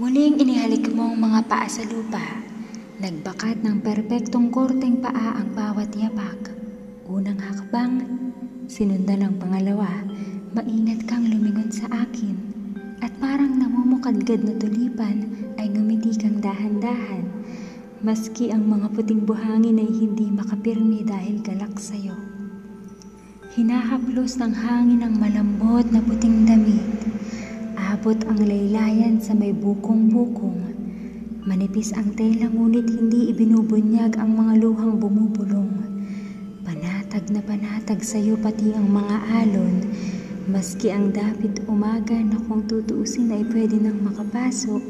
Muling inihalik mo ang mga paa sa lupa. Nagbakat ng perpektong korteng paa ang bawat yapak. Unang hakbang, sinundan ng pangalawa. Maingat kang lumingon sa akin. At parang namumukadgad na tulipan ay ngumiti kang dahan-dahan. Maski ang mga puting buhangin ay hindi makapirmi dahil galak sa'yo. Hinahaplos ng hangin ang malambot na puting damit. Abot ang laylayan sa may bukong-bukong. Manipis ang tela ngunit hindi ibinubunyag ang mga luhang bumubulong. Panatag na panatag sa iyo pati ang mga alon. Maski ang dapit umaga na kung tutuusin ay pwede nang makapasok.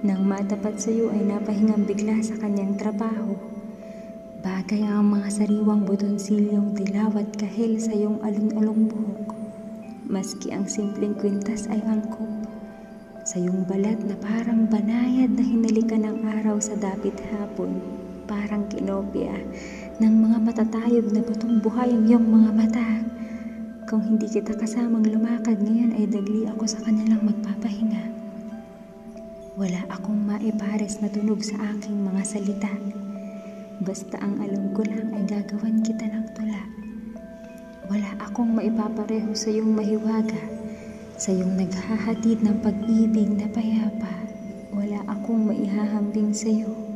Nang matapat sa iyo ay napahingang bigla sa kanyang trabaho. Bagay ang mga sariwang butonsilyong dilaw at kahil sa iyong alon-along buhok. Maski ang simpleng kwintas ay angkop. Sa iyong balat na parang banayad na hinalikan ng araw sa dapit hapon, parang kinopya ng mga matatayog na batong buhay ang iyong mga mata. Kung hindi kita kasamang lumakad ngayon ay dagli ako sa kanilang magpapahinga. Wala akong maipares na tunog sa aking mga salita. Basta ang alam ko lang ay gagawan kita ng tula. Wala akong maipapareho sa iyong mahiwaga, sa iyong naghahatid ng pag-ibig na payapa. Wala akong maihahambing sa iyo.